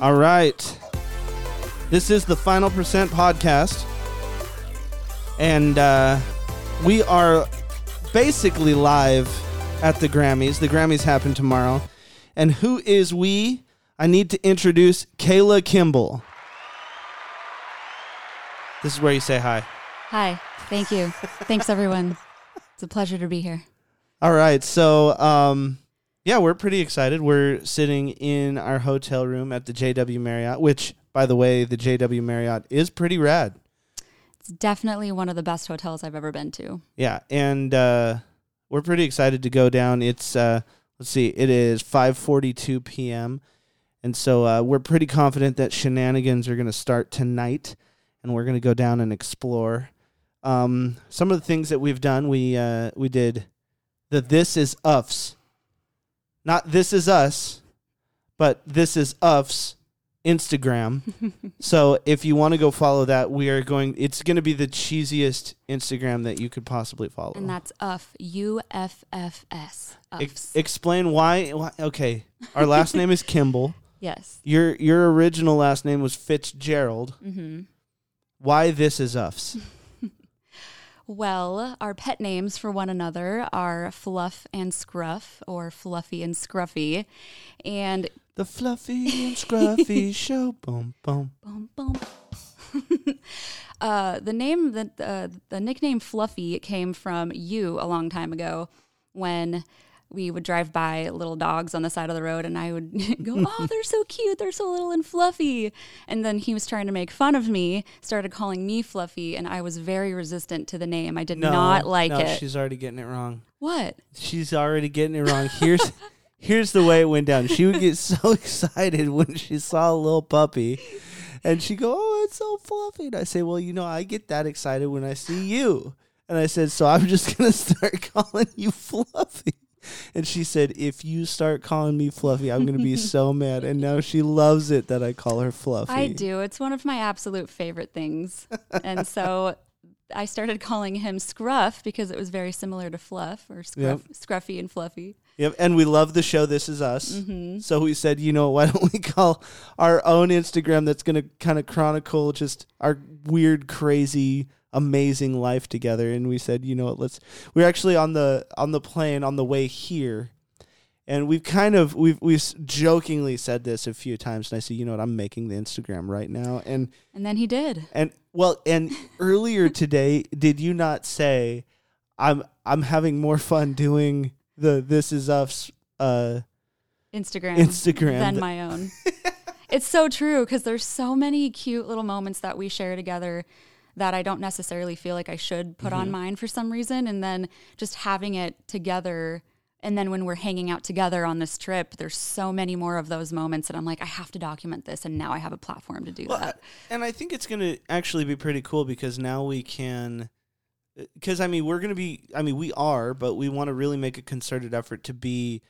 All right. This is the Final Percent podcast. And uh, we are basically live at the Grammys. The Grammys happen tomorrow. And who is we? I need to introduce Kayla Kimball. This is where you say hi. Hi. Thank you. Thanks, everyone. It's a pleasure to be here. All right. So, um, yeah, we're pretty excited. We're sitting in our hotel room at the JW Marriott, which, by the way, the JW Marriott is pretty rad. It's definitely one of the best hotels I've ever been to. Yeah, and uh, we're pretty excited to go down. It's uh, let's see, it is 5:42 p.m. And so uh, we're pretty confident that shenanigans are going to start tonight, and we're going to go down and explore. Um, some of the things that we've done, we uh, we did the "This Is Us," not "This Is Us," but "This Is Us" Instagram. so if you want to go follow that, we are going. It's going to be the cheesiest Instagram that you could possibly follow. And that's Uff U F F S. Ex- explain why, why. Okay, our last name is Kimball. Yes. Your your original last name was Fitzgerald. Mm-hmm. Why this is us? Well, our pet names for one another are Fluff and Scruff, or Fluffy and Scruffy. And The fluffy and scruffy show. Boom, boom. boom, boom. uh, the name, the, uh, the nickname Fluffy came from you a long time ago when we would drive by little dogs on the side of the road and I would go, Oh, they're so cute. They're so little and fluffy. And then he was trying to make fun of me, started calling me Fluffy, and I was very resistant to the name. I did No, not like no, it. She's already getting it wrong. What? She's already getting it wrong. Here's here's the way it went down. She would get so excited when she saw a little puppy, and she go, "Oh, it's so fluffy." And I say, "Well, you know, I get that excited when I see you." And I said, "So I'm just gonna start calling you Fluffy." And she said, "If you start calling me Fluffy, I'm gonna be so mad." And now she loves it that I call her Fluffy. I do. It's one of my absolute favorite things. and so I started calling him Scruff because it was very similar to Fluff or Scruff, Scruffy and Fluffy. Yep, and we love the show. This is us. Mm-hmm. So we said, you know, why don't we call our own Instagram that's going to kind of chronicle just our weird, crazy, amazing life together? And we said, you know what? Let's. We're actually on the on the plane on the way here, and we've kind of we've we've jokingly said this a few times. And I said, you know what? I'm making the Instagram right now, and And then he did. and well, and earlier today, did you not say, I'm I'm having more fun doing the This Is Us uh, Instagram, Instagram than th- my own. it's so true because there's so many cute little moments that we share together that I don't necessarily feel like I should put Mm-hmm. on mine for some reason. And then just having it together. And then when we're hanging out together on this trip, there's so many more of those moments. And I'm like, I have to document this. And now I have a platform to do Well, that. and I think it's going to actually be pretty cool because now we can. Because I mean, we're going to be. I mean, we are, but we want to really make a concerted effort to be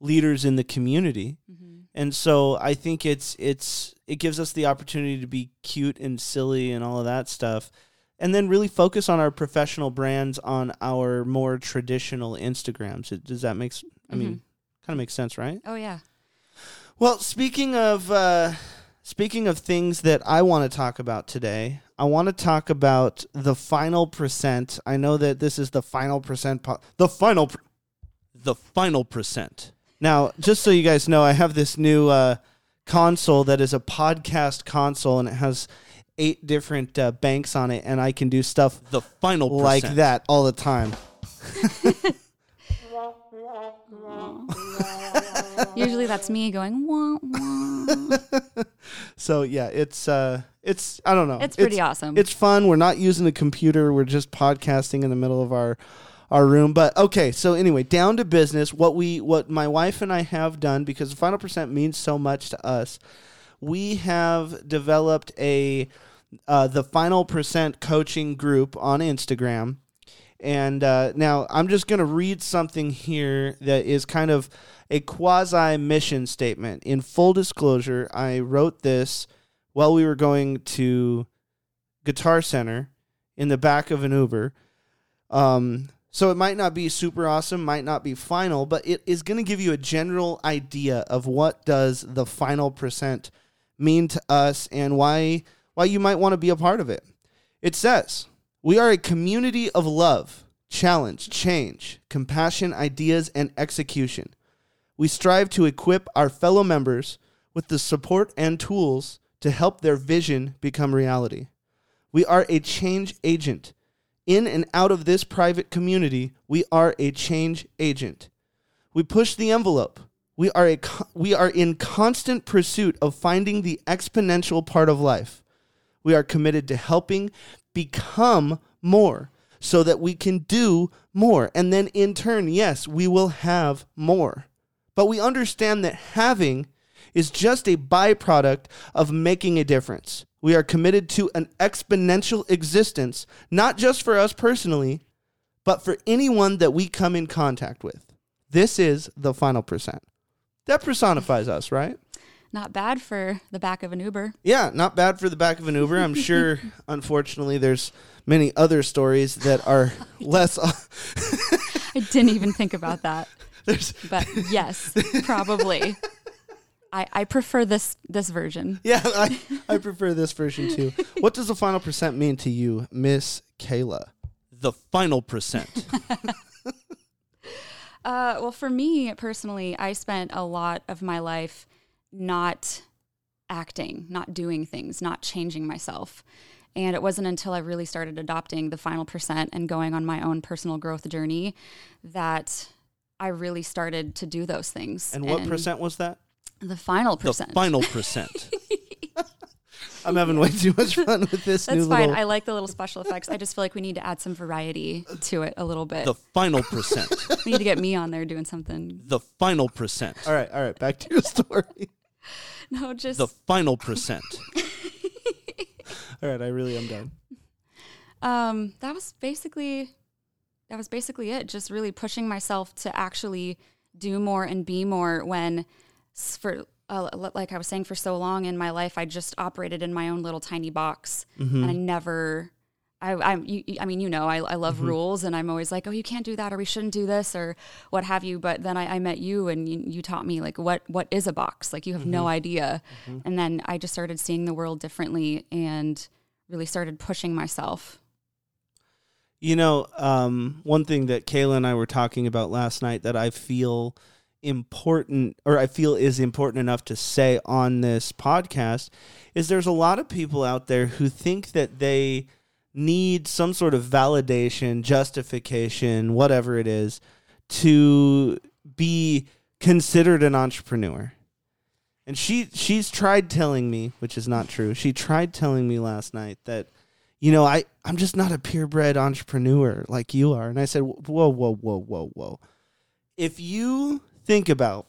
leaders in the community. Mhm. And so I think it's it's it gives us the opportunity to be cute and silly and all of that stuff. And then really focus on our professional brands on our more traditional Instagrams. Does that make I mean kind of makes sense, right? Oh, yeah. Well, speaking of uh, speaking of things that I want to talk about today, I want to talk about the final percent. I know that this is the final percent. Po- the final, per- the final percent. Now, just so you guys know, I have this new uh, console that is a podcast console, and it has eight different uh, banks on it, and I can do stuff The final like that all the time. Usually that's me going, wah, wah. So yeah, it's uh, it's I don't know. It's pretty awesome. It's fun. We're not using a computer. We're just podcasting in the middle of our our room. But okay, so anyway, down to business. What we what my wife and I have done because the final percent means so much to us. We have developed a uh, the final percent coaching group on Instagram. And uh, now I'm just going to read something here that is kind of a quasi mission statement. In full disclosure, I wrote this while we were going to Guitar Center in the back of an Uber. Um, So it might not be super awesome, might not be final, but it is going to give you a general idea of what does the final percent mean to us and why why you might want to be a part of it. It says, "We are a community of love, challenge, change, compassion, ideas and execution. We strive to equip our fellow members with the support and tools to help their vision become reality. We are a change agent." In and out of this private community, we are a change agent. We push the envelope. We are, a, we are in constant pursuit of finding the exponential part of life. We are committed to helping become more so that we can do more. And then in turn, yes, we will have more. But we understand that having is just a byproduct of making a difference. We are committed to an exponential existence, not just for us personally, but for anyone that we come in contact with. This is the final percent. That personifies us, right? Not bad for the back of an Uber. Yeah, not bad for the back of an Uber. I'm sure, unfortunately, there's many other stories that are less. I didn't even think about that. There's, but yes, probably. I, I prefer this this version. Yeah, I, I prefer this version too. What does the final percent mean to you, Miss Kayla? The final percent. uh, well, for me personally, I spent a lot of my life not acting, not doing things, not changing myself. And it wasn't until I really started adopting the final percent and going on my own personal growth journey that I really started to do those things. And what and percent was that? The final percent. The final percent. I'm having way too much fun with this. That's fine. Little... I like the little special effects. I just feel like we need to add some variety to it a little bit. The final percent. we need to get me on there doing something. The final percent. All right, all right. Back to your story. no, just the final percent. all right, I really am done. Um, that was basically that was basically it. Just really pushing myself to actually do more and be more when for uh, like I was saying for so long in my life, I just operated in my own little tiny box, mm-hmm. and I never. I, I, you, I mean, you know, I, I love mm-hmm. rules, and I'm always like, oh, you can't do that, or we shouldn't do this, or what have you. But then I, I met you, and you, you, taught me like what what is a box. Like you have mm-hmm. no idea, mm-hmm. and then I just started seeing the world differently, and really started pushing myself. You know, um, one thing that Kayla and I were talking about last night that I feel important or I feel is important enough to say on this podcast is there's a lot of people out there who think that they need some sort of validation, justification, whatever it is to be considered an entrepreneur. And she she's tried telling me, which is not true. She tried telling me last night that you know, I I'm just not a purebred entrepreneur like you are. And I said, "Whoa, whoa, whoa, whoa, whoa. If you think about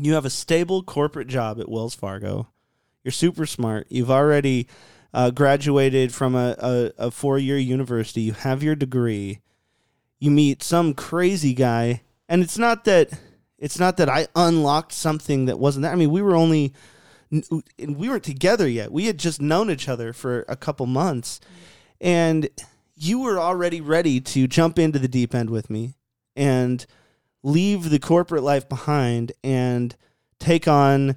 you have a stable corporate job at Wells Fargo. You're super smart. You've already uh, graduated from a, a, a four year university. You have your degree. You meet some crazy guy, and it's not that it's not that I unlocked something that wasn't there. I mean, we were only we weren't together yet. We had just known each other for a couple months, and you were already ready to jump into the deep end with me and leave the corporate life behind and take on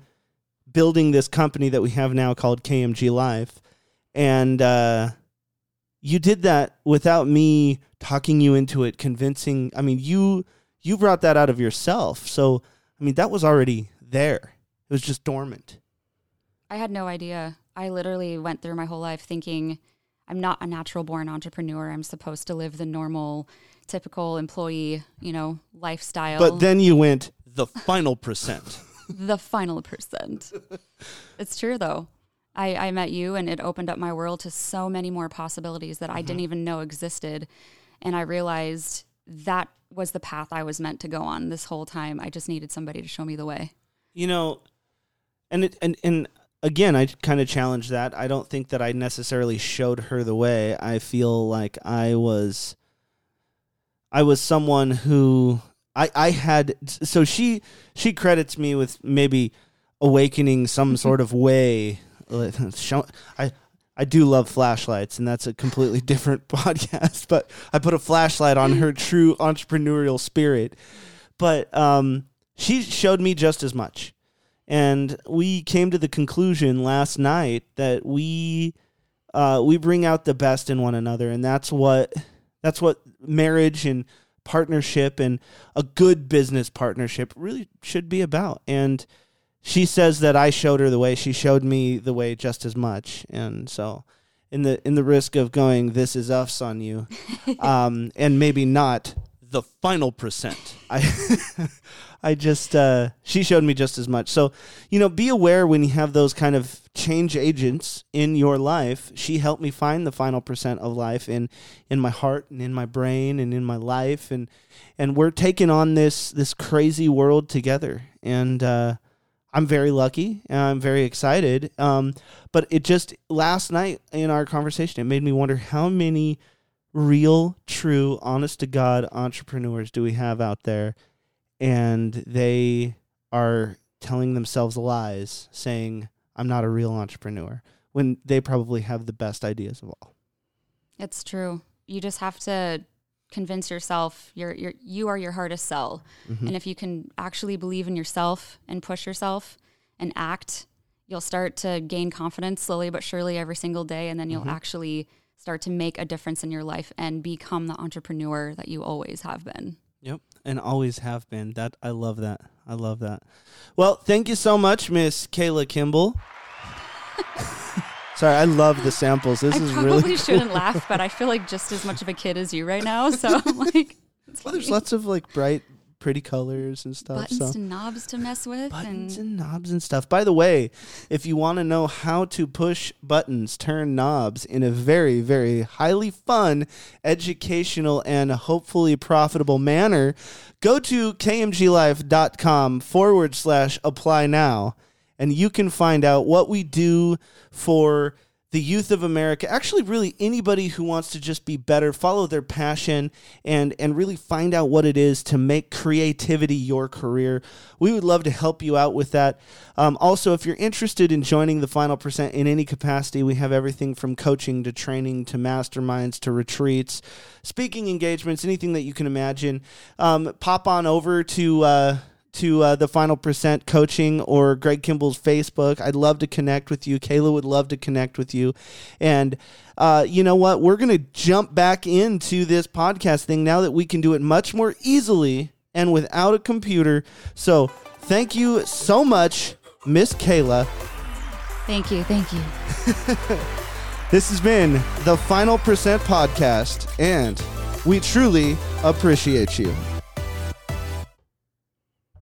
building this company that we have now called KMG Life. And uh, you did that without me talking you into it, convincing. I mean, you you brought that out of yourself. So I mean, that was already there. It was just dormant. I had no idea. I literally went through my whole life thinking I'm not a natural born entrepreneur. I'm supposed to live the normal typical employee, you know, lifestyle. But then you went the final percent. the final percent. it's true though. I, I met you and it opened up my world to so many more possibilities that mm-hmm. I didn't even know existed. And I realized that was the path I was meant to go on this whole time. I just needed somebody to show me the way. You know, and it and and again, I kind of challenge that. I don't think that I necessarily showed her the way. I feel like I was I was someone who I I had so she she credits me with maybe awakening some sort of way. I I I do love flashlights, and that's a completely different podcast. But I put a flashlight on her true entrepreneurial spirit. But um, she showed me just as much. And we came to the conclusion last night that we uh, we bring out the best in one another, and that's what that's what marriage and partnership and a good business partnership really should be about. And she says that I showed her the way. She showed me the way just as much. And so, in the in the risk of going, this is us on you, um, and maybe not the final percent. I I just uh, she showed me just as much. So you know, be aware when you have those kind of change agents in your life. She helped me find the final percent of life in in my heart and in my brain and in my life, and and we're taking on this this crazy world together. And uh, I'm very lucky and I'm very excited. Um, but it just last night in our conversation, it made me wonder how many real, true, honest to God entrepreneurs do we have out there and they are telling themselves lies, saying, I'm not a real entrepreneur, when they probably have the best ideas of all. It's true. You just have to convince yourself you're, you're you are your hardest sell. Mm-hmm. And if you can actually believe in yourself and push yourself and act, you'll start to gain confidence slowly but surely every single day. And then you'll mm-hmm. actually start to make a difference in your life and become the entrepreneur that you always have been. Yep and always have been. That I love that. I love that. Well, thank you so much, Miss Kayla Kimball. Sorry, I love the samples. This I is probably really shouldn't laugh, but I feel like just as much of a kid as you right now. So I'm like, well, there's lots of like bright pretty colors and stuff. Buttons so. and knobs to mess with. Buttons and, and knobs and stuff. By the way, if you want to know how to push buttons, turn knobs in a very, very highly fun, educational, and hopefully profitable manner, go to kmglife.com forward slash apply now, and you can find out what we do for the youth of America, actually, really anybody who wants to just be better, follow their passion, and and really find out what it is to make creativity your career. We would love to help you out with that. Um, also, if you're interested in joining the Final Percent in any capacity, we have everything from coaching to training to masterminds to retreats, speaking engagements, anything that you can imagine. Um, pop on over to. Uh, to uh, the Final Percent Coaching or Greg Kimball's Facebook. I'd love to connect with you. Kayla would love to connect with you. And uh, you know what? We're going to jump back into this podcast thing now that we can do it much more easily and without a computer. So thank you so much, Miss Kayla. Thank you. Thank you. this has been the Final Percent Podcast, and we truly appreciate you.